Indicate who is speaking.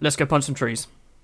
Speaker 1: let's go punch some trees.